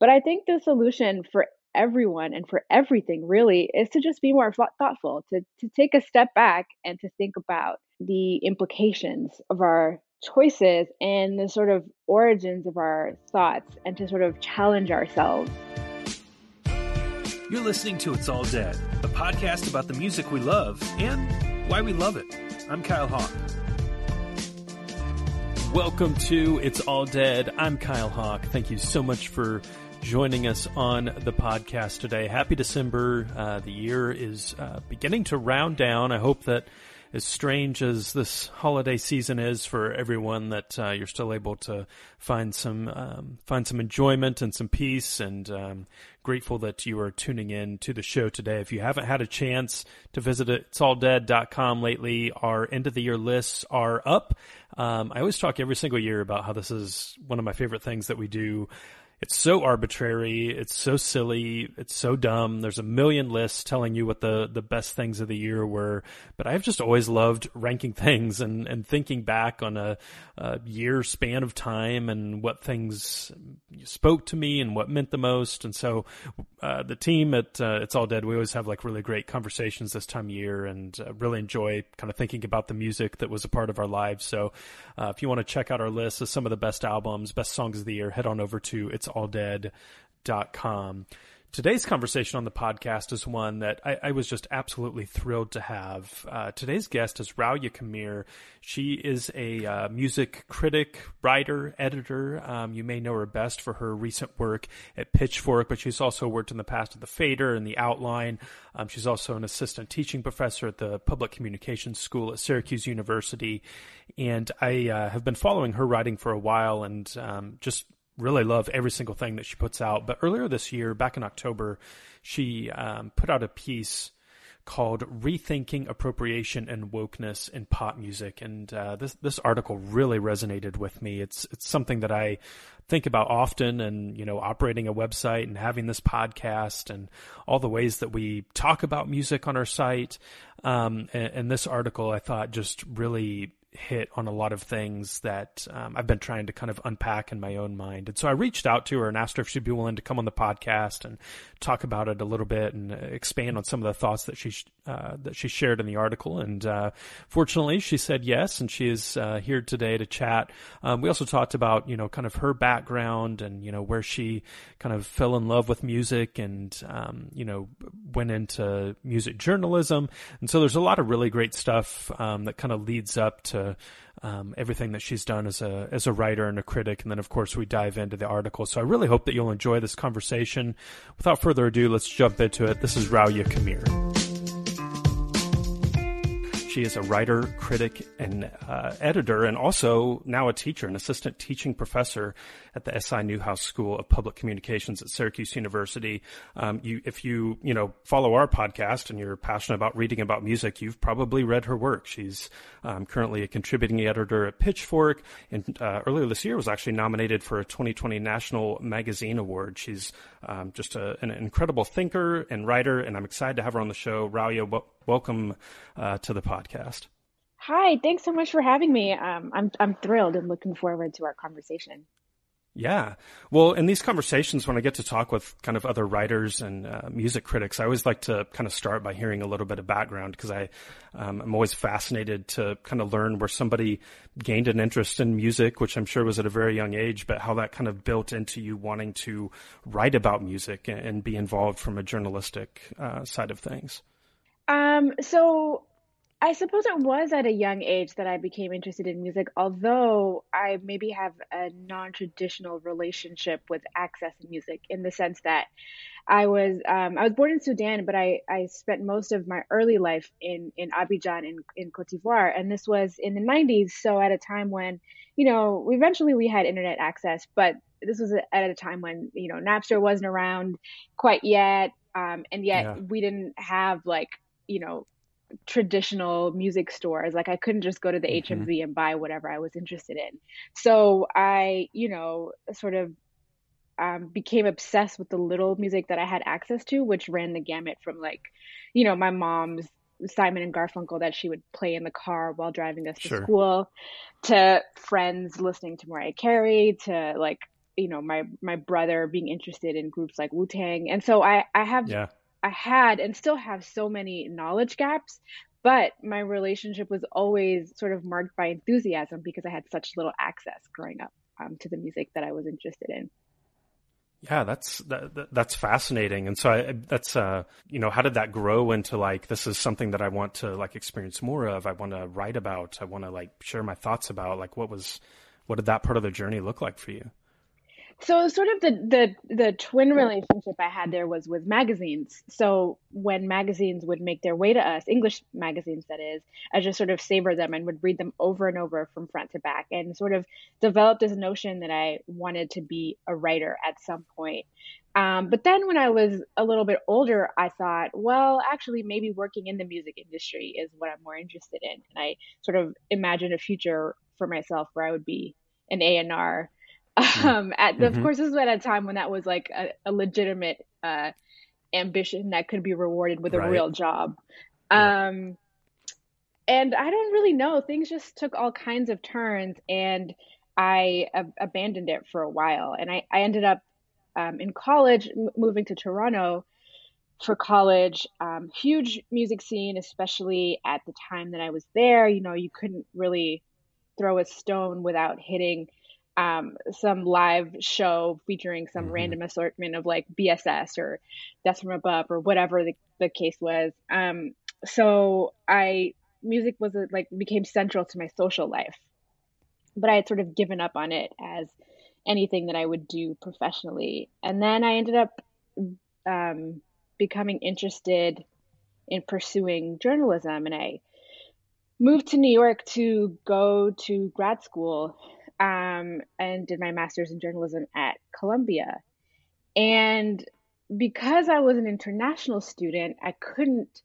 But I think the solution for everyone and for everything really is to just be more thoughtful, to, to take a step back and to think about the implications of our choices and the sort of origins of our thoughts and to sort of challenge ourselves. You're listening to It's All Dead, a podcast about the music we love and why we love it. I'm Kyle Hawk. Welcome to It's All Dead. I'm Kyle Hawk. Thank you so much for joining us on the podcast today. Happy December. Uh, the year is uh, beginning to round down. I hope that as strange as this holiday season is for everyone, that uh, you're still able to find some um, find some enjoyment and some peace. And um, grateful that you are tuning in to the show today. If you haven't had a chance to visit it, it's alldead.com lately. Our end of the year lists are up. Um, I always talk every single year about how this is one of my favorite things that we do it's so arbitrary. It's so silly. It's so dumb. There's a million lists telling you what the, the best things of the year were. But I've just always loved ranking things and, and thinking back on a, a year span of time and what things spoke to me and what meant the most. And so, uh, the team at uh, It's All Dead, we always have like really great conversations this time of year and uh, really enjoy kind of thinking about the music that was a part of our lives. So, uh, if you want to check out our list of some of the best albums, best songs of the year, head on over to It's alldead.com. Today's conversation on the podcast is one that I, I was just absolutely thrilled to have. Uh, today's guest is Rawiya Kameir. She is a uh, music critic, writer, editor. Um, you may know her best for her recent work at Pitchfork, but she's also worked in the past at The Fader and The Outline. Um, she's also an assistant teaching professor at the Public Communications School at Syracuse University. And I uh, have been following her writing for a while and um, just really love every single thing that she puts out. But earlier this year, back in October, she um, put out a piece called "Rethinking Appropriation and Wokeness in Pop Music," and uh, this this article really resonated with me. It's it's something that I think about often, and you know, operating a website and having this podcast and all the ways that we talk about music on our site. Um, and, and this article, I thought, just really hit on a lot of things that um, I've been trying to kind of unpack in my own mind. And so I reached out to her and asked her if she'd be willing to come on the podcast and talk about it a little bit and expand on some of the thoughts that she uh, that she shared in the article. And uh, fortunately, she said yes, and she is uh, here today to chat. Um, we also talked about you know kind of her background and you know where she kind of fell in love with music and um, you know went into music journalism. And so there's a lot of really great stuff um, that kind of leads up to um, everything that she's done as a as a writer and a critic, and then of course we dive into the article. So I really hope that you'll enjoy this conversation. Without further ado, let's jump into it. This is Rawiya Kameir. She is a writer, critic, and uh, editor, and also now a teacher, an assistant teaching professor at the SI Newhouse School of Public Communications at Syracuse University. Um, you, if you, you know, follow our podcast and you're passionate about reading about music, you've probably read her work. She's um, currently a contributing editor at Pitchfork, and uh, earlier this year was actually nominated for a 2020 National Magazine Award. She's um, just a, an incredible thinker and writer, and I'm excited to have her on the show. Rawiya, welcome uh, to the podcast. Hi, thanks so much for having me. Um, I'm I'm thrilled and looking forward to our conversation. Yeah. Well, in these conversations, when I get to talk with kind of other writers and uh, music critics, I always like to kind of start by hearing a little bit of background because I, um, I'm always fascinated to kind of learn where somebody gained an interest in music, which I'm sure was at a very young age, but how that kind of built into you wanting to write about music and, and be involved from a journalistic uh, side of things. Um, so I suppose it was at a young age that I became interested in music, although I maybe have a non traditional relationship with access to music in the sense that I was um, I was born in Sudan, but I, I spent most of my early life in, in Abidjan in, in Cote d'Ivoire. And this was in the 90s. So at a time when, you know, eventually we had internet access, but this was at a time when, you know, Napster wasn't around quite yet. Um, and yet yeah. we didn't have like you know traditional music stores like i couldn't just go to the mm-hmm. hmv and buy whatever i was interested in so i you know sort of um, became obsessed with the little music that i had access to which ran the gamut from like you know my mom's simon and garfunkel that she would play in the car while driving us to school to friends listening to mariah carey to like you know my my brother being interested in groups like Wu Tang, and so I I have yeah. I had and still have so many knowledge gaps, but my relationship was always sort of marked by enthusiasm because I had such little access growing up um, to the music that I was interested in. Yeah, that's that, that's fascinating. And so I, that's uh, you know, how did that grow into like this is something that I want to like experience more of. I want to write about. I want to like share my thoughts about. Like, what was, what did that part of the journey look like for you? So sort of the the the twin relationship I had there was with magazines. So when magazines would make their way to us, English magazines that is, I just sort of savor them and would read them over and over from front to back and sort of developed this notion that I wanted to be a writer at some point. Um, but then when I was a little bit older, I thought, well, actually, maybe working in the music industry is what I'm more interested in. And I sort of imagined a future for myself where I would be an A&R. Um, at mm-hmm. of course, this was at a time when that was like a, a legitimate uh, ambition that could be rewarded with a right. real job. Yeah. Um, and I don't really know. Things just took all kinds of turns, and I ab- abandoned it for a while. And I, I ended up um, in college, m- moving to Toronto for college. Um, huge music scene, especially at the time that I was there. You know, you couldn't really throw a stone without hitting um, some live show featuring some mm-hmm. random assortment of like BSS or Death from Above or whatever the, the case was. Um, so I music was a, like became central to my social life, but I had sort of given up on it as anything that I would do professionally. And then I ended up um, becoming interested in pursuing journalism, and I moved to New York to go to grad school um, and did my master's in journalism at Columbia. And because I was an international student, I couldn't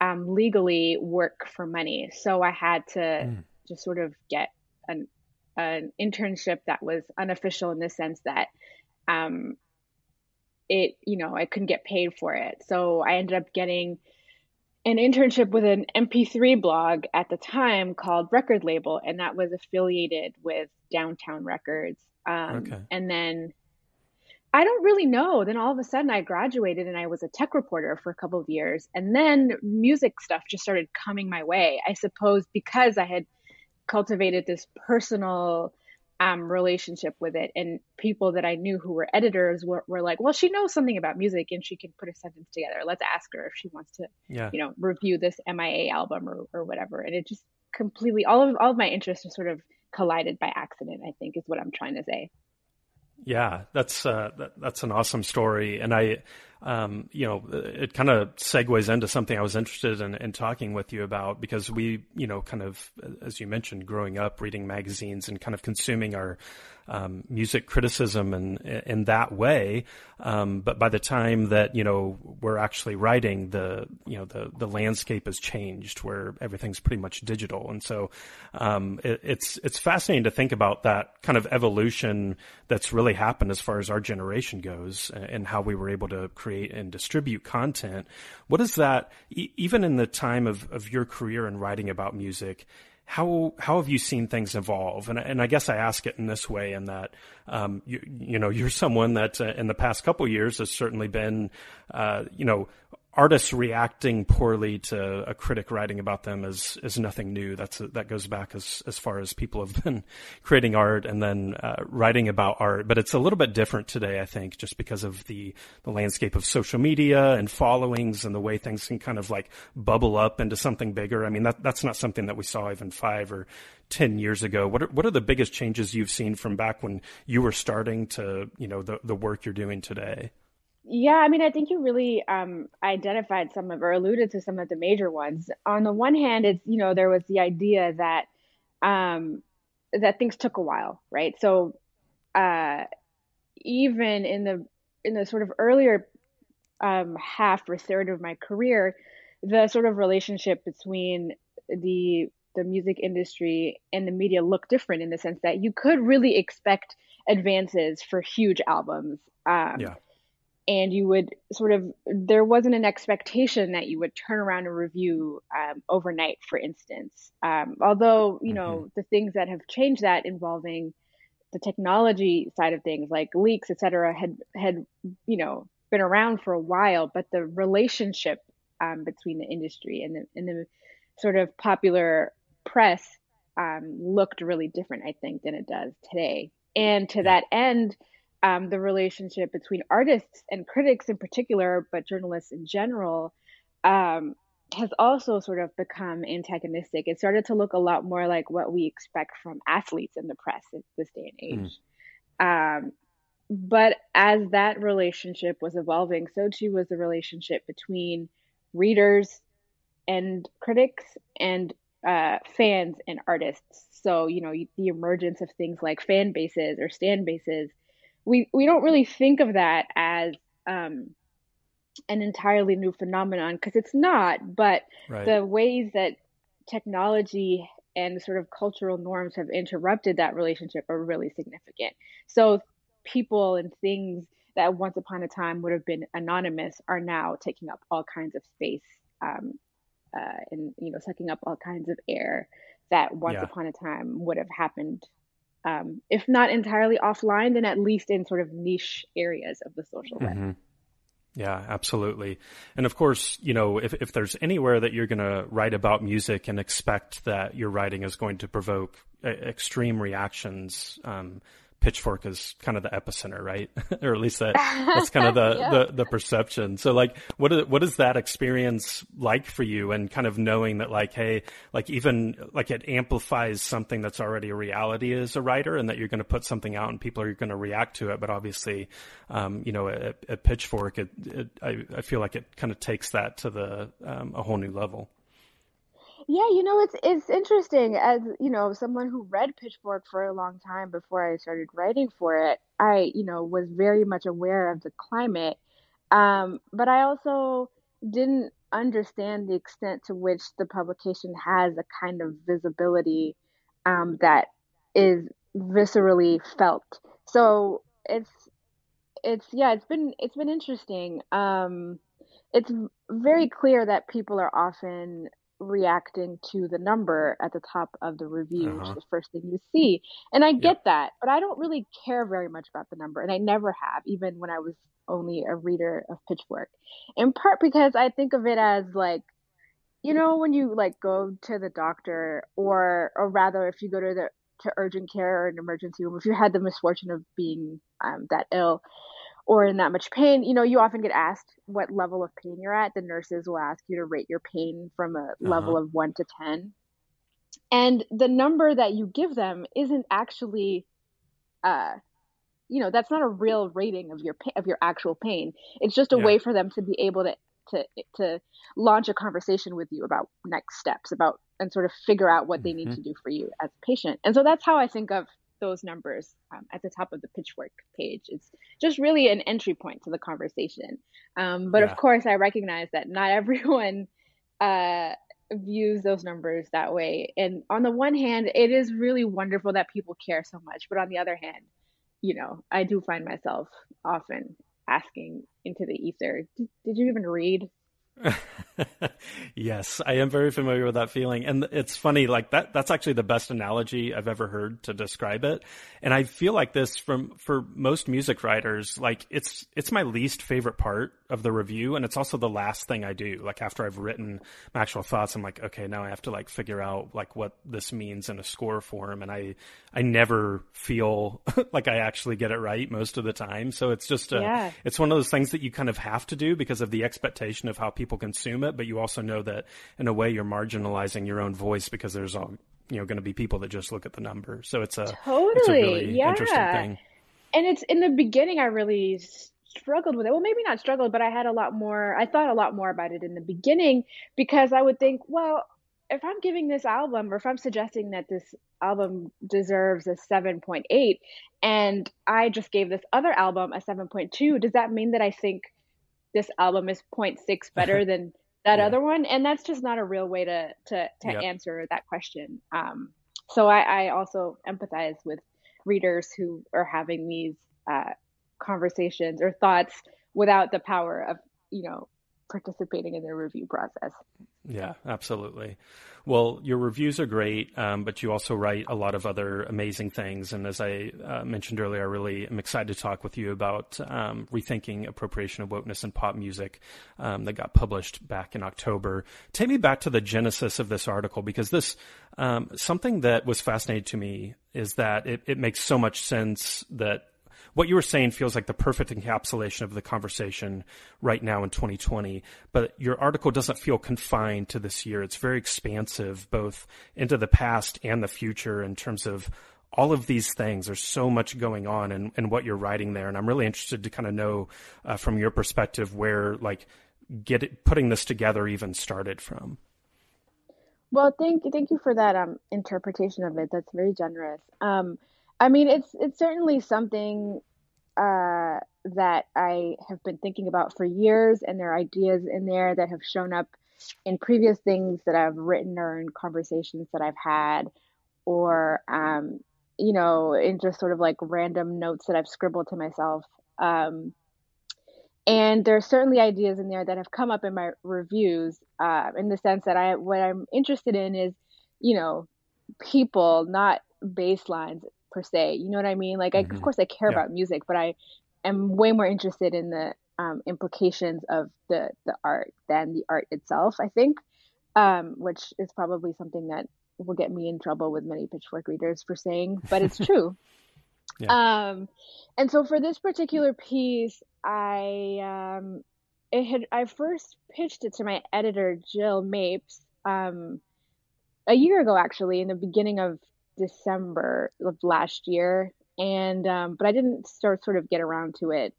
um, legally work for money. So I had to mm. just sort of get an, an internship that was unofficial in the sense that um, it, you know, I couldn't get paid for it. So I ended up getting an internship with an MP3 blog at the time called Record Label, and that was affiliated with Downtown Records. Um, okay. And then I don't really know. Then all of a sudden I graduated and I was a tech reporter for a couple of years. And then music stuff just started coming my way. I suppose because I had cultivated this personal um, relationship with it. And people that I knew who were editors were, were, like, well, she knows something about music and she can put a sentence together. Let's ask her if she wants to, yeah. you know, review this MIA album or, or whatever. And it just completely, all of, all of my interests are sort of collided by accident, I think is what I'm trying to say. Yeah, that's uh, that, that's an awesome story, and I, um, you know, it kind of segues into something I was interested in, in, talking with you about because we, you know, kind of as you mentioned, growing up reading magazines and kind of consuming our um, music criticism and in that way. Um, but by the time that you know we're actually writing, the you know the the landscape has changed where everything's pretty much digital, and so um, it, it's it's fascinating to think about that kind of evolution that's really happened as far as our generation goes and how we were able to create and distribute content. What is that? E- even in the time of of your career in writing about music how how have you seen things evolve? And and I guess I ask it in this way, in that um, you you know you're someone that uh, in the past couple years has certainly been uh, you know artists reacting poorly to a critic writing about them is is nothing new. That's that goes back as as far as people have been creating art and then uh, writing about art. But it's a little bit different today, I think, just because of the the landscape of social media and followings and the way things can kind of like bubble up into something bigger. I mean, that that's not something that we saw even five or 10 years ago what are, what are the biggest changes you've seen from back when you were starting to you know the, the work you're doing today yeah, I mean, I think you really um, identified some of or alluded to some of the major ones. On the one hand, it's you know there was the idea that um, that things took a while, right? So uh, even in the in the sort of earlier um, half or third of my career, the sort of relationship between the the music industry and the media looked different in the sense that you could really expect advances for huge albums. Um, yeah and you would sort of there wasn't an expectation that you would turn around a review um, overnight for instance um, although you know mm-hmm. the things that have changed that involving the technology side of things, like leaks, et cetera, had had you know been around for a while, but the relationship um, between the industry and the and the sort of popular press um, looked really different, I think, than it does today. And to that end, um, the relationship between artists and critics in particular, but journalists in general, um, has also sort of become antagonistic. It started to look a lot more like what we expect from athletes in the press in this day and age. Mm. Um, but as that relationship was evolving, so too was the relationship between readers and critics and uh, fans and artists. So, you know, the emergence of things like fan bases or stan bases, we, we don't really think of that as um, an entirely new phenomenon because it's not, but right. the ways that technology and sort of cultural norms have interrupted that relationship are really significant. So people and things that once upon a time would have been anonymous are now taking up all kinds of space um, uh, and you know sucking up all kinds of air that once yeah. upon a time would have happened um, if not entirely offline then at least in sort of niche areas of the social web mm-hmm. Yeah, absolutely. And of course, you know, if, if there's anywhere that you're going to write about music and expect that your writing is going to provoke uh, extreme reactions, um, Pitchfork is kind of the epicenter, right? or at least that that's kind of the, yeah. the, the perception. So like, what is, what is that experience like for you? And kind of knowing that like, hey, like even like it amplifies something that's already a reality as a writer, and that you're going to put something out and people are going to react to it. But obviously, um, you know, at, at Pitchfork, it, it, I, I feel like it kind of takes that to the um, a whole new level. Yeah, you know, it's it's interesting as, you know, someone who read Pitchfork for a long time before I started writing for it, I, you know, was very much aware of the climate. Um, but I also didn't understand the extent to which the publication has a kind of visibility um, that is viscerally felt. So it's it's yeah, it's been it's been interesting. Um, it's very clear that people are often reacting to the number at the top of the review, uh-huh. which is the first thing you see. And I get that, but I don't really care very much about the number. And I never have, even when I was only a reader of Pitchfork. In part because I think of it as like, you know, when you like go to the doctor or or rather if you go to the to urgent care or an emergency room, if you had the misfortune of being um, that ill, or in that much pain, you know, you often get asked what level of pain you're at. The nurses will ask you to rate your pain from a uh-huh. level of one to 10. And the number that you give them isn't actually, uh, you know, that's not a real rating of your of your actual pain. It's just a yeah. way for them to be able to to to launch a conversation with you about next steps, about and sort of figure out what they need mm-hmm. to do for you as a patient. And so that's how I think of those numbers um, at the top of the pitchfork page. It's just really an entry point to the conversation. Um, but yeah. of course, I recognize that not everyone uh, views those numbers that way. And on the one hand, it is really wonderful that people care so much. But on the other hand, you know, I do find myself often asking into the ether, did, did you even read yes, I am very familiar with that feeling. And it's funny, like that, that's actually the best analogy I've ever heard to describe it. And I feel like this from, for most music writers, like it's, it's my least favorite part of the review. And it's also the last thing I do. Like after I've written my actual thoughts, I'm like, okay, now I have to like figure out like what this means in a score form. And I, I never feel like I actually get it right most of the time. So it's just, a, yeah. it's one of those things that you kind of have to do because of the expectation of how people consume it. But you also know that in a way you're marginalizing your own voice because there's all, you know, going to be people that just look at the number. So it's a totally, it's a really yeah. interesting thing. And it's in the beginning, I really struggled with it. Well, maybe not struggled, but I had a lot more, I thought a lot more about it in the beginning because I would think, well, if I'm giving this album or if I'm suggesting that this album deserves a 7.8 and I just gave this other album a 7.2, does that mean that I think this album is 0.6 better than that yeah. other one? And that's just not a real way to to, to yep. answer that question. Um, so I, I also empathize with readers who are having these uh, conversations or thoughts without the power of you know participating in the review process. Yeah, absolutely. Well, your reviews are great, um, but you also write a lot of other amazing things. And as I uh, mentioned earlier, I really am excited to talk with you about um, rethinking appropriation of wokeness in pop music um, that got published back in October. Take me back to the genesis of this article because this um, something that was fascinating to me is that it, it makes so much sense that what you were saying feels like the perfect encapsulation of the conversation right now in 2020. But your article doesn't feel confined to this year. It's very expansive, both into the past and the future in terms of all of these things. There's so much going on in, in what you're writing there. And I'm really interested to kind of know uh, from your perspective where like get it, putting this together even started from. Well, thank thank you for that um, interpretation of it. That's very generous. Um, I mean, it's it's certainly something uh, that I have been thinking about for years, and there are ideas in there that have shown up in previous things that I've written or in conversations that I've had, or um, you know, in just sort of like random notes that I've scribbled to myself. Um, and are certainly ideas in there that have come up in my reviews, uh, in the sense that I what I'm interested in is, you know, people, not basslines per se. You know what I mean? Like, mm-hmm. I, of course, I care yeah. about music, but I am way more interested in the um, implications of the the art than the art itself. I think, um, which is probably something that will get me in trouble with many Pitchfork readers for saying, but it's true. yeah. Um, and so for this particular piece, I um, it had I first pitched it to my editor Jill Mapes um, a year ago, actually, in the beginning of December of last year, and um, but I didn't start sort of get around to it.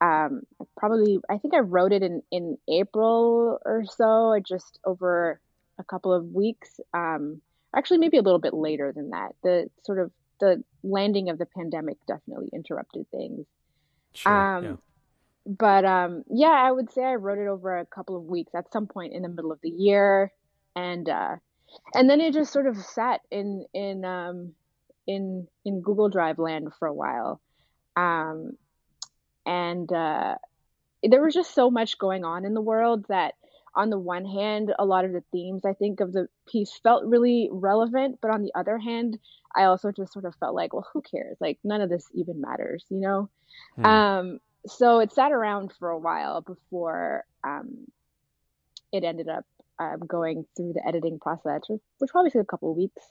Um, probably I think I wrote it in in April or so, just over a couple of weeks. Um, actually, maybe a little bit later than that. The sort of the landing of the pandemic definitely interrupted things. Sure, um, yeah. But um, yeah, I would say I wrote it over a couple of weeks at some point in the middle of the year, and uh, and then it just sort of sat in in um, in in Google Drive land for a while, um, and uh, there was just so much going on in the world that on the one hand, a lot of the themes I think of the piece felt really relevant, but on the other hand, I also just sort of felt like, well, who cares? Like none of this even matters, you know. Hmm. Um, so it sat around for a while before um, it ended up um, going through the editing process, which probably took a couple of weeks.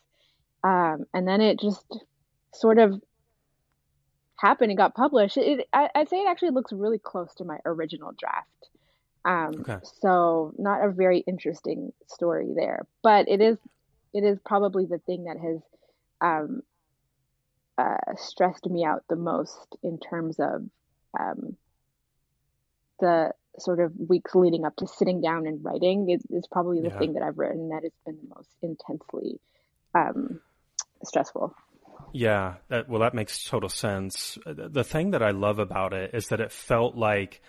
Um, and then it just sort of happened and got published. It, I, would say it actually looks really close to my original draft. Um, okay. So not a very interesting story there, but it is it is probably the thing that has um, uh, stressed me out the most in terms of um, the sort of weeks leading up to sitting down and writing is, is probably the yeah. thing that I've written that has been the most intensely um, stressful. Yeah, that, well, that makes total sense. The thing that I love about it is that it felt like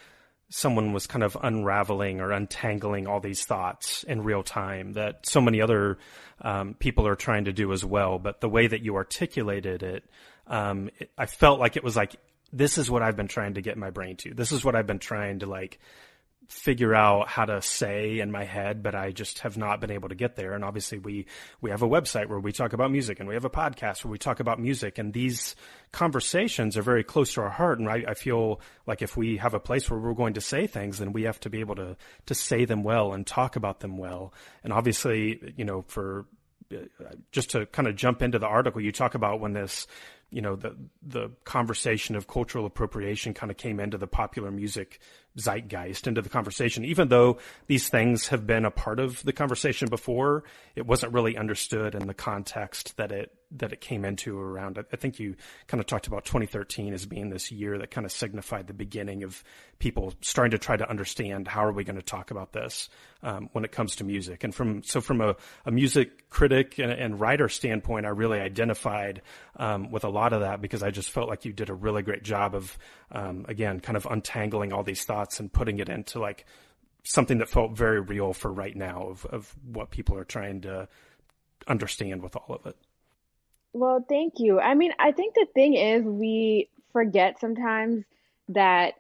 someone was kind of unraveling or untangling all these thoughts in real time that so many other um, people are trying to do as well. But the way that you articulated it, um, it, I felt like it was like this is what I've been trying to get my brain to. This is what I've been trying to like figure out how to say in my head, but I just have not been able to get there. And obviously we, we have a website where we talk about music and we have a podcast where we talk about music and these conversations are very close to our heart. And I, I feel like if we have a place where we're going to say things, then we have to be able to, to say them well and talk about them well. And obviously, you know, for, uh, just to kind of jump into the article, you talk about when this you know the the conversation of cultural appropriation kind of came into the popular music zeitgeist into the conversation. Even though these things have been a part of the conversation before it wasn't really understood in the context that it that it came into around I think you kind of talked about 2013 as being this year that kind of signified the beginning of people starting to try to understand how are we going to talk about this um, when it comes to music. And from so from a, a music critic and, and, writer standpoint I really identified um, with a lot of that because I just felt like you did a really great job of um, again kind of untangling all these thoughts and putting it into like something that felt very real for right now of, of what people are trying to understand with all of it. Well, thank you. I mean, I think the thing is, we forget sometimes that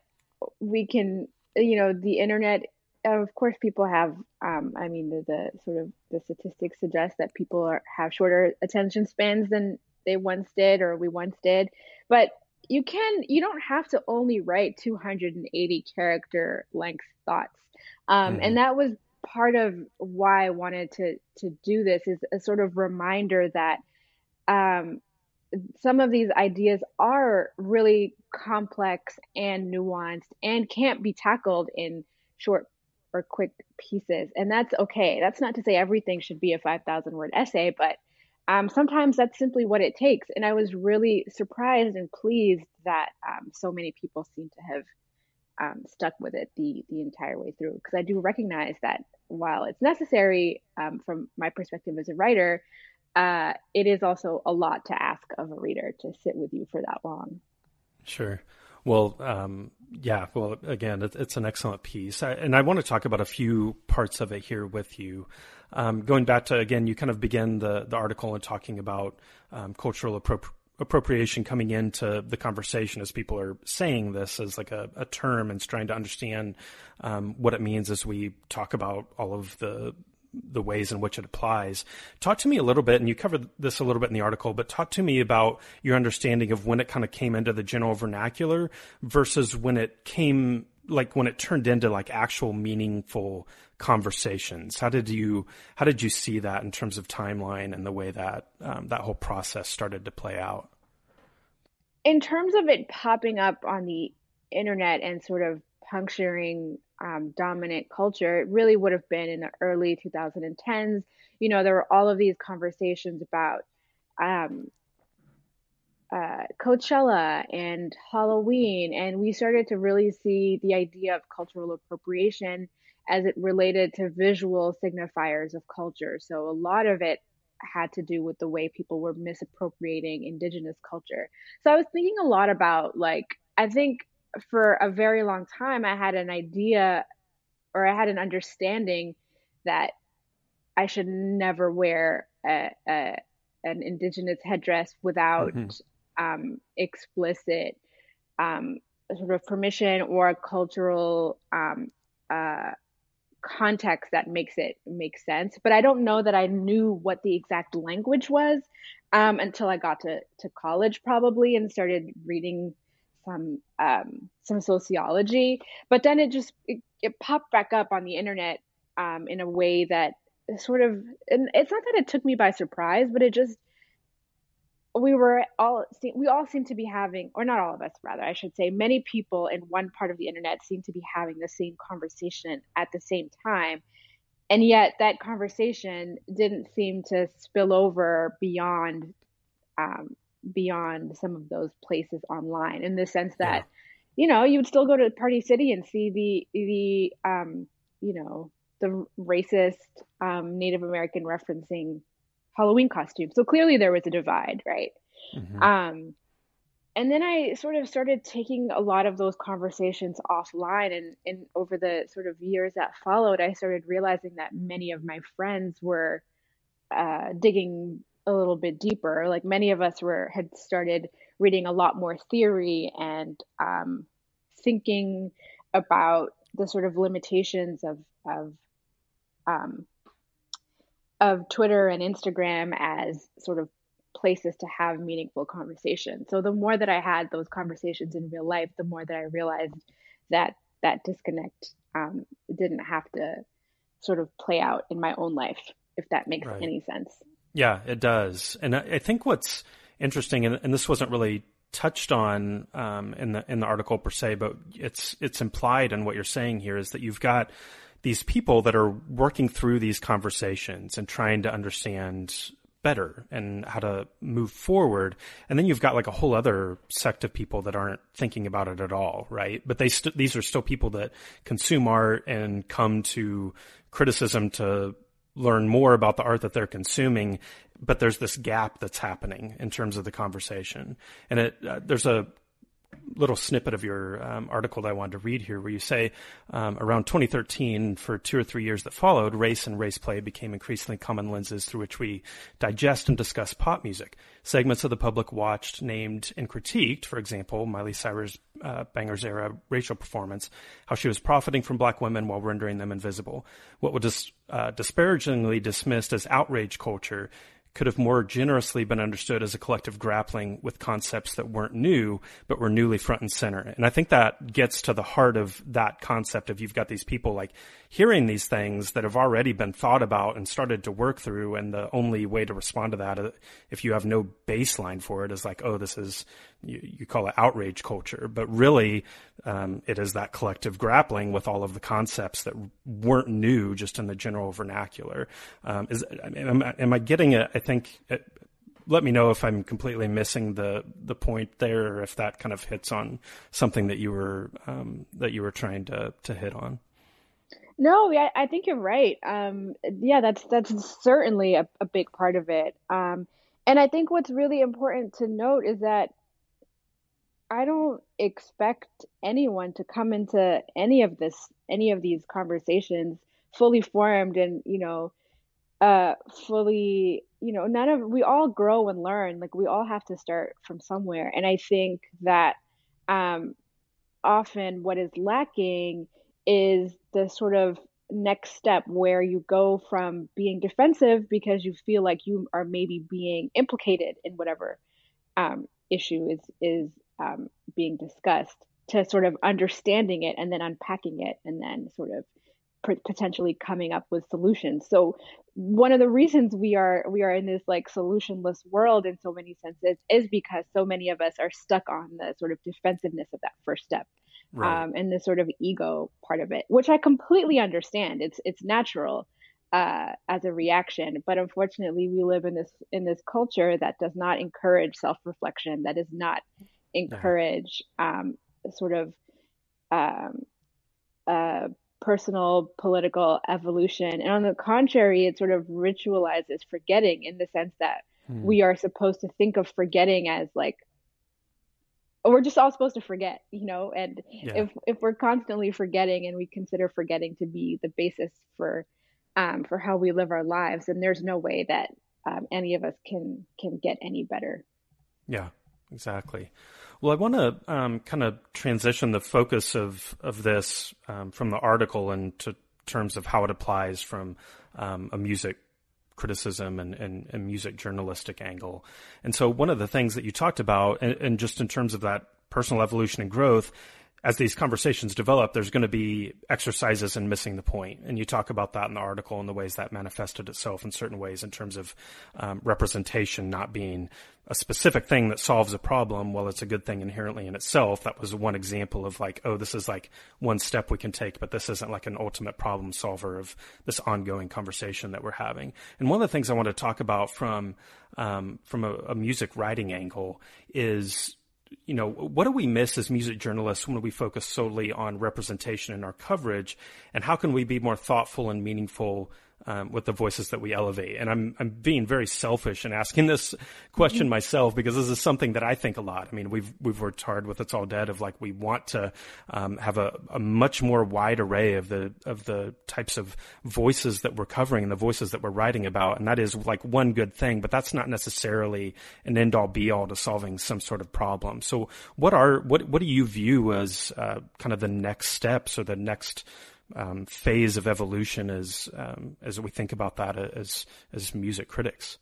we can, you know, the internet of course, people have. Um, I mean, the, the sort of the statistics suggest that people are, have shorter attention spans than they once did or we once did. But you can, you don't have to only write 280 character length thoughts. Um, mm-hmm. And that was part of why I wanted to to do this is a sort of reminder that um, some of these ideas are really complex and nuanced and can't be tackled in short or quick pieces. And that's okay. That's not to say everything should be a 5,000 word essay, but um, sometimes that's simply what it takes. And I was really surprised and pleased that um, so many people seem to have um, stuck with it the the entire way through. Because I do recognize that while it's necessary um, from my perspective as a writer, uh, it is also a lot to ask of a reader to sit with you for that long. Sure. Well, um, yeah. Well, again, it, it's an excellent piece, I, and I want to talk about a few parts of it here with you. Um, going back to again, you kind of begin the the article and talking about um, cultural appropriation appropriation coming into the conversation as people are saying this as like a, a term and trying to understand um, what it means as we talk about all of the the ways in which it applies. Talk to me a little bit, and you covered this a little bit in the article, but talk to me about your understanding of when it kind of came into the general vernacular versus when it came, like when it turned into like actual meaningful conversations. How did you how did you see that in terms of timeline and the way that um, that whole process started to play out? In terms of it popping up on the internet and sort of puncturing um, dominant culture, it really would have been in the early 2010s. You know, there were all of these conversations about um, uh, Coachella and Halloween, and we started to really see the idea of cultural appropriation as it related to visual signifiers of culture. So a lot of it had to do with the way people were misappropriating indigenous culture. So I was thinking a lot about like I think for a very long time, I had an idea or I had an understanding that I should never wear a, a an indigenous headdress without mm-hmm. um, explicit um, sort of permission or a cultural um, uh, context that makes it make sense. But I don't know that I knew what the exact language was um, until I got to, to college, probably, and started reading some um, some sociology, but then it just it, it, popped back up on the internet um, in a way that sort of and it's not that it took me by surprise, but it just we were all we all seem to be having or not all of us rather i should say many people in one part of the internet seem to be having the same conversation at the same time and yet that conversation didn't seem to spill over beyond um, beyond some of those places online in the sense that yeah. you know you would still go to party city and see the the um you know the racist um, native american referencing halloween costumes so clearly there was a divide right mm-hmm. um and then i sort of started taking a lot of those conversations offline and and over the sort of years that followed i started realizing that many of my friends were uh, digging a little bit deeper. Like many of us were had started reading a lot more theory and um, thinking about the sort of limitations of of um, of Twitter and Instagram as sort of places to have meaningful conversations. So the more that I had those conversations in real life, the more that I realized that that disconnect um, didn't have to sort of play out in my own life, if that makes right. any sense. Yeah, it does. And I think what's interesting, and, and this wasn't really touched on um, in the in the article per se, but it's it's implied in what you're saying here is that you've got these people that are working through these conversations and trying to understand better and how to move forward. And then you've got like a whole other sect of people that aren't thinking about it at all, right? But they st- these are still people that consume art and come to criticism to learn more about the art that they're consuming, but there's this gap that's happening in terms of the conversation. And it, uh, there's a little snippet of your um, article that I wanted to read here, where you say um, around 2013, for two or three years that followed, race and race play became increasingly common lenses through which we digest and discuss pop music. Segments of the public watched, named, and critiqued, for example, Miley Cyrus' uh, Bangerz era racial performance, how she was profiting from black women while rendering them invisible. What was dis- uh, disparagingly dismissed as outrage culture could have more generously been understood as a collective grappling with concepts that weren't new, but were newly front and center. And I think that gets to the heart of that concept of you've got these people like hearing these things that have already been thought about and started to work through. And the only way to respond to that, uh, if you have no baseline for it, is like, oh, this is, you, you call it outrage culture. But really, um, it is that collective grappling with all of the concepts that weren't new just in the general vernacular. Um, is, am, am I getting it? I think it, let me know if I'm completely missing the the point there, or if that kind of hits on something that you were um, that you were trying to to hit on. No, yeah, I think you're right. Um, yeah, that's that's certainly a, a big part of it. Um, and I think what's really important to note is that I don't expect anyone to come into any of this, any of these conversations fully formed and, you know, uh, fully, you know, none of, we all grow and learn. Like we all have to start from somewhere. And I think that um, often what is lacking is the sort of next step where you go from being defensive because you feel like you are maybe being implicated in whatever um, issue is is um, being discussed to sort of understanding it and then unpacking it and then sort of potentially coming up with solutions so one of the reasons we are we are in this like solutionless world in so many senses is because so many of us are stuck on the sort of defensiveness of that first step right. um, and the sort of ego part of it which i completely understand it's it's natural uh, as a reaction but unfortunately we live in this in this culture that does not encourage self-reflection that is not encourage um, sort of um, uh, personal political evolution. And on the contrary, it sort of ritualizes forgetting in the sense that hmm. we are supposed to think of forgetting as like, we're just all supposed to forget, you know, and yeah. if if we're constantly forgetting and we consider forgetting to be the basis for um, for how we live our lives, then there's no way that um, any of us can can get any better. Yeah, exactly. Well, I want to um, kind of transition the focus of of this um, from the article into terms of how it applies from um, a music criticism and, and, and, music journalistic angle. And so, one of the things that you talked about, and, and just in terms of that personal evolution and growth, as these conversations develop, there's going to be exercises in missing the point. And you talk about that in the article and the ways that manifested itself in certain ways in terms of um, representation not being a specific thing that solves a problem. Well, it's a good thing inherently in itself. That was one example of like, oh, this is like one step we can take, but this isn't like an ultimate problem solver of this ongoing conversation that we're having. And one of the things I want to talk about from um, from a, a music writing angle is you know, what do we miss as music journalists when we focus solely on representation in our coverage? And how can we be more thoughtful and meaningful um, with the voices that we elevate. And I'm I'm being very selfish in asking this question mm-hmm. myself because this is something that I think a lot. I mean, we've we've worked hard with It's All Dead of like we want to um, have a, a much more wide array of the of the types of voices that we're covering and the voices that we're writing about, and that is like one good thing. But that's not necessarily an end all be all to solving some sort of problem. So, what are what what do you view as uh, kind of the next steps or the next um, phase of evolution as um, as we think about that as as music critics?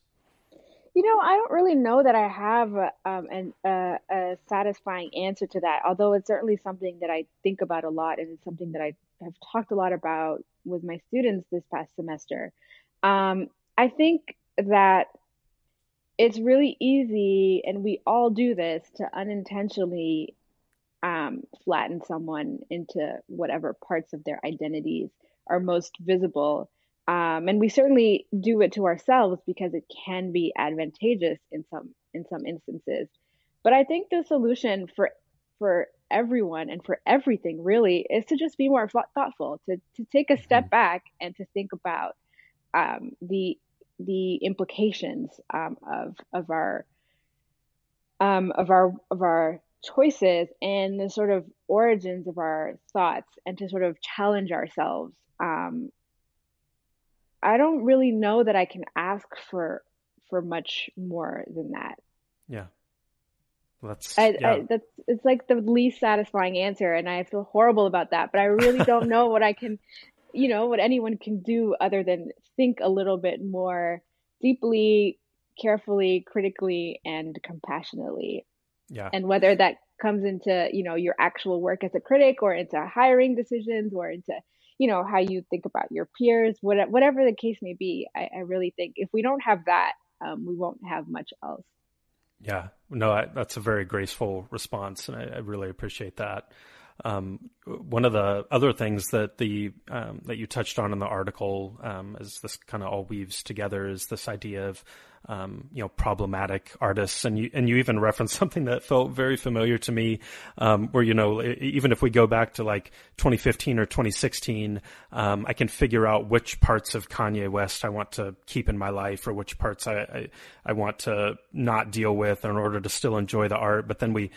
You know, I don't really know that I have um, an, uh, a satisfying answer to that. Although it's certainly something that I think about a lot, and it's something that I have talked a lot about with my students this past semester. Um, I think that it's really easy, and we all do this, to unintentionally um, flatten someone into whatever parts of their identities are most visible. Um, and we certainly do it to ourselves because it can be advantageous in some in some instances. But I think the solution for for everyone and for everything really is to just be more thoughtful, to to take a step mm-hmm. back and to think about um, the the implications um, of of our um, of our of our choices and the sort of origins of our thoughts and to sort of challenge ourselves. Um, I don't really know that I can ask for for much more than that. Yeah. that's I, yeah. I, that's it's like the least satisfying answer, and I feel horrible about that. But I really don't know what I can, you know, what anyone can do other than think a little bit more deeply, carefully, critically, and compassionately. Yeah. And whether that comes into, you know, your actual work as a critic or into hiring decisions or into, you know, how you think about your peers, whatever the case may be, I, I really think if we don't have that, um, we won't have much else. Yeah, no, I, that's a very graceful response, and I, I really appreciate that. Um, one of the other things that the um, that you touched on in the article, um, as this kind of all weaves together, is this idea of um, you know, problematic artists. And you, and you even referenced something that felt very familiar to me, um, where, you know, even if we go back to like 2015 or 2016, um, I can figure out which parts of Kanye West I want to keep in my life or which parts I, I, I want to not deal with in order to still enjoy the art. But then we,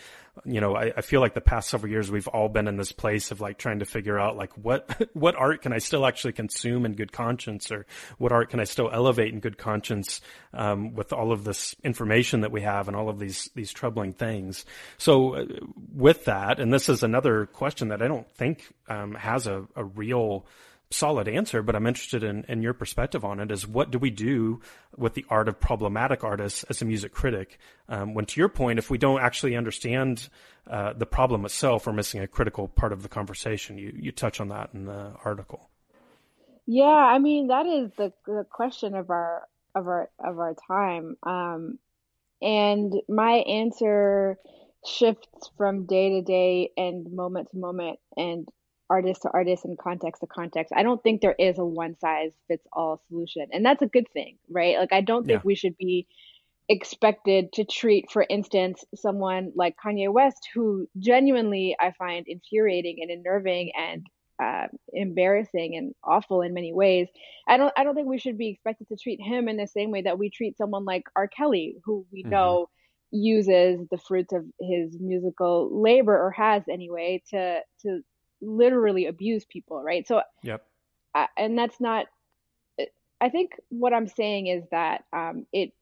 you know, I, I, feel like the past several years we've all been in this place of like trying to figure out like what what art can I still actually consume in good conscience, or what art can I still elevate in good conscience um, with all of this information that we have and all of these these troubling things. So uh, with that, and this is another question that I don't think um, has a, a real solid answer, but I'm interested in, in your perspective on it is what do we do with the art of problematic artists as a music critic? Um, when to your point, if we don't actually understand uh, the problem itself, we're missing a critical part of the conversation. You, you touch on that in the article. Yeah, I mean, that is the, the question of our, of our, of our time. Um, and my answer shifts from day to day and moment to moment and artist to artist and context to context. I don't think there is a one size fits all solution. And that's a good thing, right? Like I don't think yeah. we should be expected to treat, for instance, someone like Kanye West, who genuinely I find infuriating and unnerving and uh, embarrassing and awful in many ways. I don't I don't think we should be expected to treat him in the same way that we treat someone like R. Kelly, who we mm-hmm. know uses the fruits of his musical labor or has anyway to to literally abuse people, right? So, yep. Uh, and that's not. I think what I'm saying is that um, it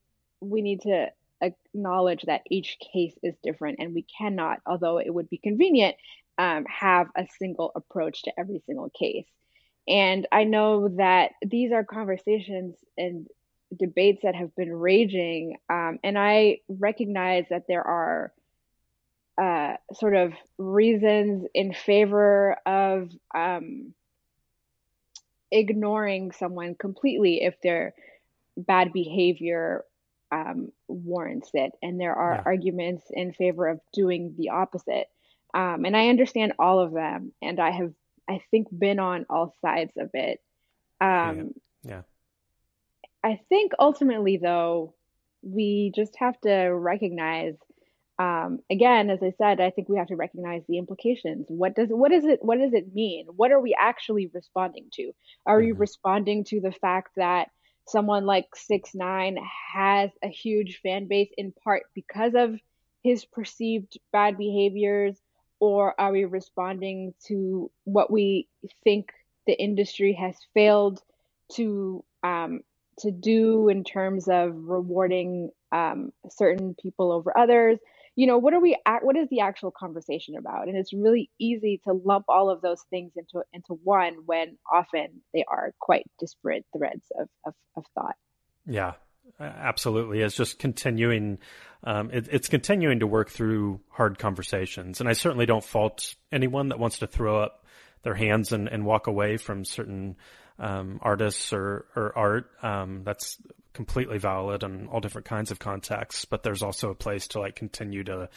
we need to acknowledge that each case is different, and we cannot, although it would be convenient, um, have a single approach to every single case. And I know that these are conversations and debates that have been raging, um, and I recognize that there are uh, sort of reasons in favor of um, ignoring someone completely if their bad behavior um, warrants it. And there are yeah. arguments in favor of doing the opposite. Um, and I understand all of them. And I have, I think, been on all sides of it. Um, yeah. yeah. I think ultimately, though, we just have to recognize um, again, as I said, I think we have to recognize the implications. What does what is it? What does it mean? What are we actually responding to? Are mm-hmm. we responding to the fact that someone like Six Nine has a huge fan base in part because of his perceived bad behaviors, or are we responding to what we think the industry has failed to um, to do in terms of rewarding um, certain people over others? You know what are we at what is the actual conversation about? And it's really easy to lump all of those things into into one when often they are quite disparate threads of of, of thought. Yeah absolutely. It's just continuing um, it, it's continuing to work through hard conversations. And i certainly don't fault anyone that wants to throw up their hands and, and walk away from certain um, artists or, or art. Um, that's completely valid in all different kinds of contexts, but there's also a place to like continue to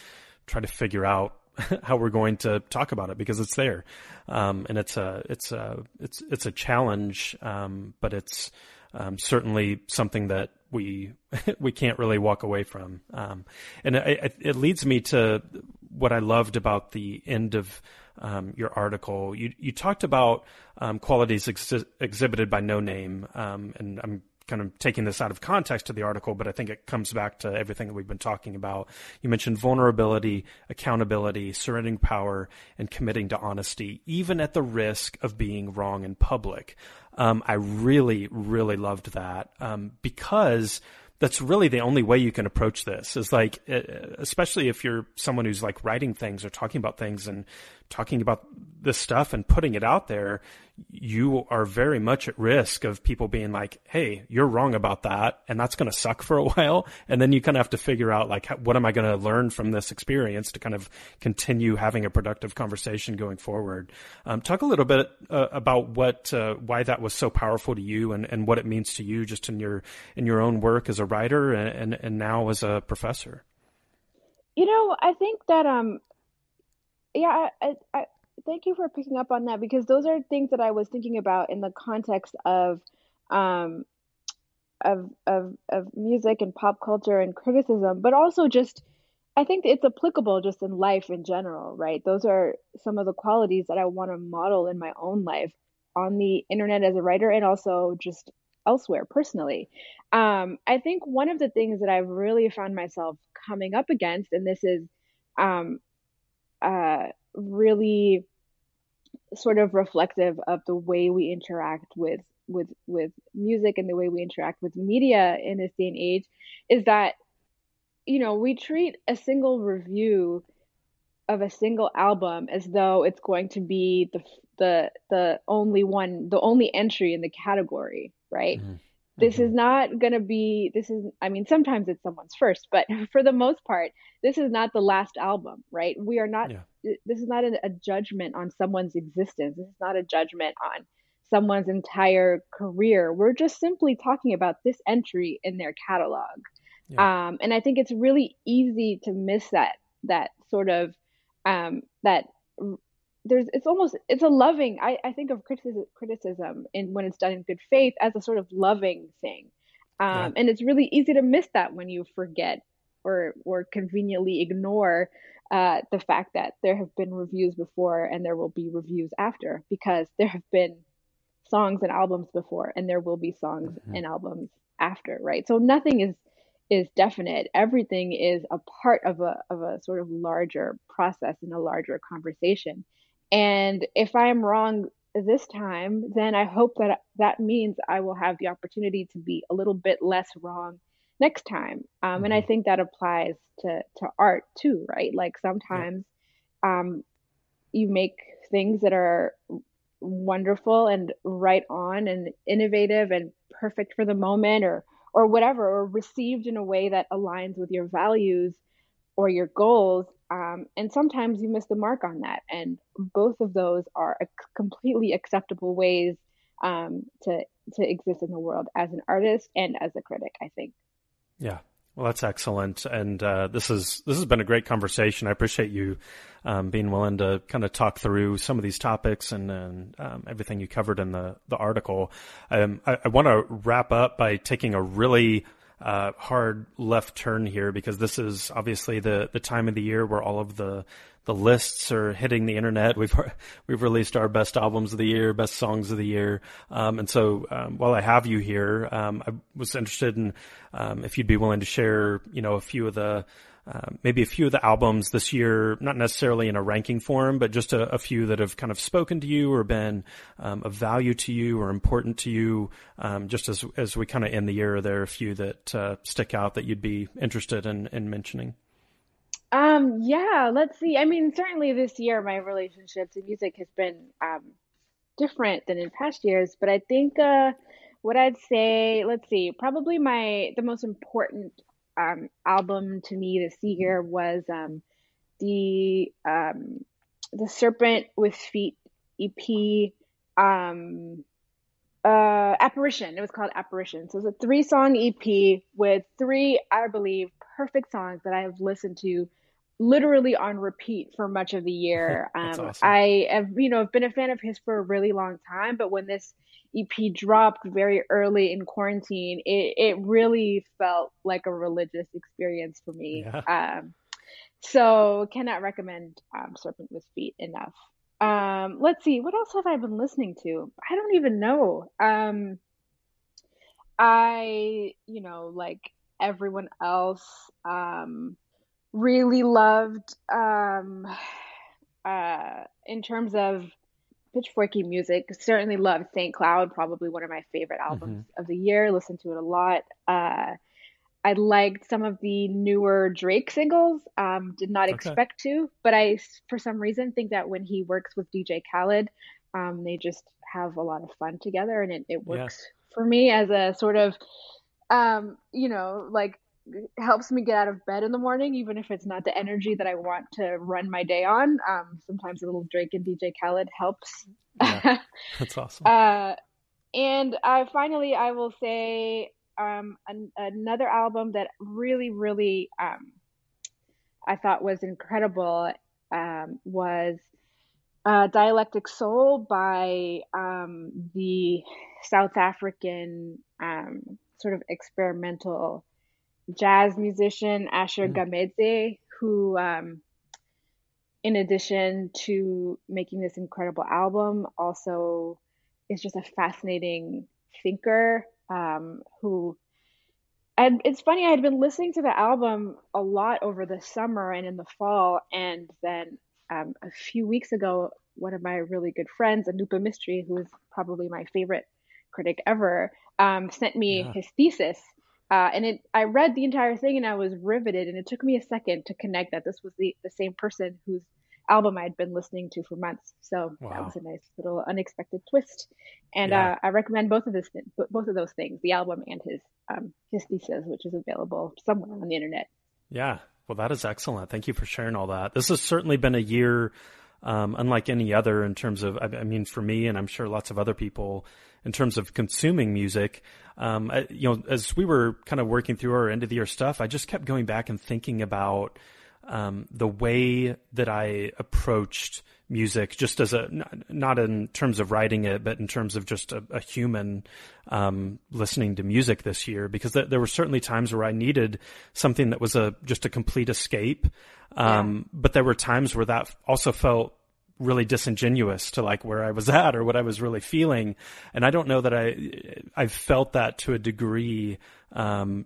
try to figure out how we're going to talk about it because it's there. Um, and it's a, it's a, it's, it's a challenge. Um, but it's, um, certainly something that we, we can't really walk away from. Um, and it, it leads me to what I loved about the end of, um, your article. You you talked about um, qualities ex- exhibited by Noname, um, and I'm kind of taking this out of context to the article, but I think it comes back to everything that we've been talking about. You mentioned vulnerability, accountability, surrendering power, and committing to honesty, even at the risk of being wrong in public. Um, I really, really loved that um, because that's really the only way you can approach this is like especially if you're someone who's like writing things or talking about things and talking about this stuff and putting it out there you are very much at risk of people being like, Hey, you're wrong about that. And that's going to suck for a while. And then you kind of have to figure out like, what am I going to learn from this experience to kind of continue having a productive conversation going forward? Um, talk a little bit uh, about what, uh, why that was so powerful to you and, and what it means to you just in your, in your own work as a writer and, and, and now as a professor. You know, I think that, um, yeah, I, I, thank you for picking up on that because those are things that I was thinking about in the context of um, of of of music and pop culture and criticism, but also just I think it's applicable just in life in general, right? Those are some of the qualities that I want to model in my own life on the internet as a writer and also just elsewhere personally. Um, I think one of the things that I've really found myself coming up against, and this is um, uh, really sort of reflective of the way we interact with with with music and the way we interact with media in this day and age is that you know we treat a single review of a single album as though it's going to be the the the only one the only entry in the category right mm-hmm. This mm-hmm. is not going to be, this is, I mean, sometimes it's someone's first, but for the most part, this is not the last album, right? We are not, yeah. this is not a, a judgment on someone's existence. This is not a judgment on someone's entire career. We're just simply talking about this entry in their catalog. Yeah. Um, and I think it's really easy to miss that, that sort of, um, that there's it's almost it's a loving I, I think of criticism criticism in when it's done in good faith as a sort of loving thing um, yeah. and it's really easy to miss that when you forget or or conveniently ignore uh, the fact that there have been reviews before and there will be reviews after because there have been songs and albums before and there will be songs mm-hmm. and albums after right so nothing is is definite everything is a part of a of a sort of larger process and a larger conversation and if I am wrong this time, then I hope that that means I will have the opportunity to be a little bit less wrong next time. Um, mm-hmm. And I mm-hmm. think that applies to, to art too, right? Like sometimes yeah. um, you make things that are wonderful and right on and innovative and perfect for the moment or or whatever or received in a way that aligns with your values or your goals um, and sometimes you miss the mark on that. And both of those are completely acceptable ways um, to to exist in the world as an artist and as a critic i think. Yeah. Well that's excellent. And uh, this is this has been a great conversation. I appreciate you um, being willing to kind of talk through some of these topics and, and um, everything you covered in the the article. Um, I, I want to wrap up by taking a really uh, hard left turn here because this is obviously the the time of the year where all of the the lists are hitting the internet. We've we've released our best albums of the year, best songs of the year, um, and so um, while I have you here, um, I was interested in um, if you'd be willing to share, you know, a few of the um, maybe a few of the albums this year, not necessarily in a ranking form, but just a, a few that have kind of spoken to you or been um, of value to you or important to you. Um, just as as we kind of end the year, are there a few that uh, stick out that you'd be interested in in mentioning? Um, yeah, let's see. I mean, certainly this year, my relationship to music has been um, different than in past years, but I think uh, what I'd say, let's see, probably my the most important um, album to me this year was um, the um, the Serpent with Feet EP um, uh, Apparition. It was called Apparition. So it's a three song EP with three, I believe, perfect songs that I have listened to literally on repeat for much of the year. Um, awesome. I have, you know, been a fan of his for a really long time, but when this EP dropped very early in quarantine, it, it really felt like a religious experience for me. Yeah. Um, so cannot recommend um, Serpent with Feet enough. Um, let's see, what else have I been listening to? I don't even know. Um, I, you know, like everyone else, um, really loved um, uh, in terms of pitchforky music. Certainly loved Saint Cloud, probably one of my favorite albums mm-hmm. of the year. Listened to it a lot. Uh, I liked some of the newer Drake singles. Um, did not okay. expect to, but I, for some reason, think that when he works with DJ Khaled, um, they just have a lot of fun together, and it, it works for me as a sort of, um, you know, like helps me get out of bed in the morning, even if it's not the energy that I want to run my day on. Um, sometimes a little Drake and DJ Khaled helps. Yeah, that's awesome. uh, and I finally, I will say um, an, another album that really, really um, I thought was incredible um, was uh, Dialectic Soul by um, the South African um, sort of experimental jazz musician Asher mm. Gamedze, who, um, in addition to making this incredible album, also is just a fascinating thinker um, who and it's funny i had been listening to the album a lot over the summer and in the fall and then um, a few weeks ago one of my really good friends anupa mistry who is probably my favorite critic ever um, sent me yeah. his thesis uh, and it i read the entire thing and i was riveted and it took me a second to connect that this was the, the same person whose album I'd been listening to for months. So wow. that was a nice little unexpected twist. And yeah. uh, I recommend both of this, both of those things, the album and his um, his thesis, which is available somewhere on the internet. Yeah, well, that is excellent. Thank you for sharing all that. This has certainly been a year um, unlike any other in terms of, I, I, mean, for me, and I'm sure lots of other people, in terms of consuming music. Um, I, you know, as we were kind of working through our end of the year stuff, I just kept going back and thinking about um, the way that I approached music, just as a not in terms of writing it, but in terms of just a, a human um, listening to music this year, because th- there were certainly times where I needed something that was a just a complete escape, um, yeah. but there were times where that also felt really disingenuous to like where I was at or what I was really feeling. And I don't know that I, I felt that to a degree, um,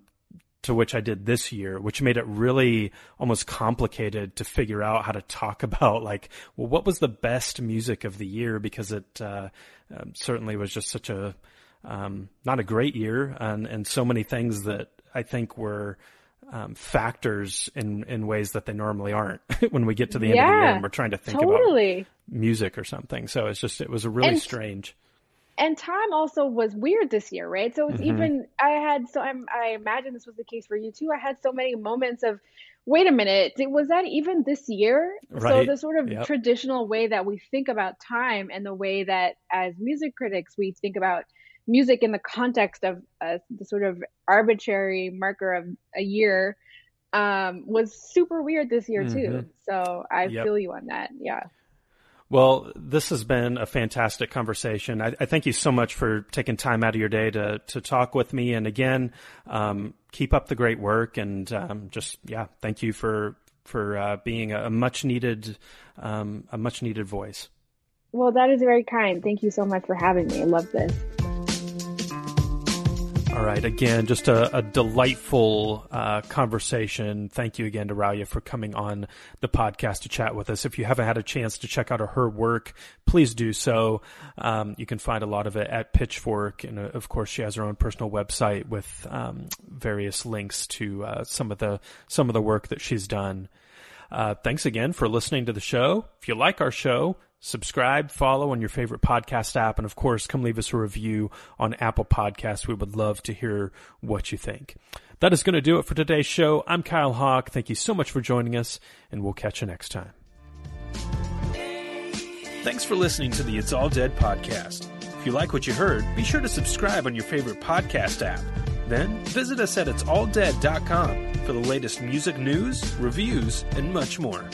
to which I did this year, which made it really almost complicated to figure out how to talk about like, well, what was the best music of the year? Because it uh, um, certainly was just such a um, not a great year, and and so many things that I think were. Um, factors in, in ways that they normally aren't when we get to the end yeah, of the year and we're trying to think totally. about music or something. So it's just, it was a really and, strange and time also was weird this year, right? So it's mm-hmm. even I had so I'm, I imagine this was the case for you too. I had so many moments of, wait a minute, was that even this year? Right. So the sort of yep. traditional way that we think about time and the way that as music critics we think about music in the context of uh, the sort of arbitrary marker of a year um, was super weird this year mm-hmm. too. So I yep. feel you on that. Yeah. Well, this has been a fantastic conversation. I, I, thank you so much for taking time out of your day to to talk with me. And again, um, keep up the great work. And um, just yeah, thank you for for uh, being a, much needed um, a much needed voice. Well, that is very kind. Thank you so much for having me. I love this. All right. Again, just a, a delightful uh, conversation. Thank you again to Rawiya for coming on the podcast to chat with us. If you haven't had a chance to check out her work, please do so. Um, you can find a lot of it at Pitchfork, and uh, of course, she has her own personal website with um, various links to uh, some of the some of the work that she's done. Uh, thanks again for listening to the show. If you like our show, subscribe, follow on your favorite podcast app, and of course, come leave us a review on Apple Podcasts. We would love to hear what you think. That is going to do it for today's show. I'm Kyle Hawk. Thank you so much for joining us, and we'll catch you next time. Thanks for listening to the It's All Dead podcast. If you like what you heard, be sure to subscribe on your favorite podcast app. Then visit us at itsalldead.com for the latest music news, reviews, and much more.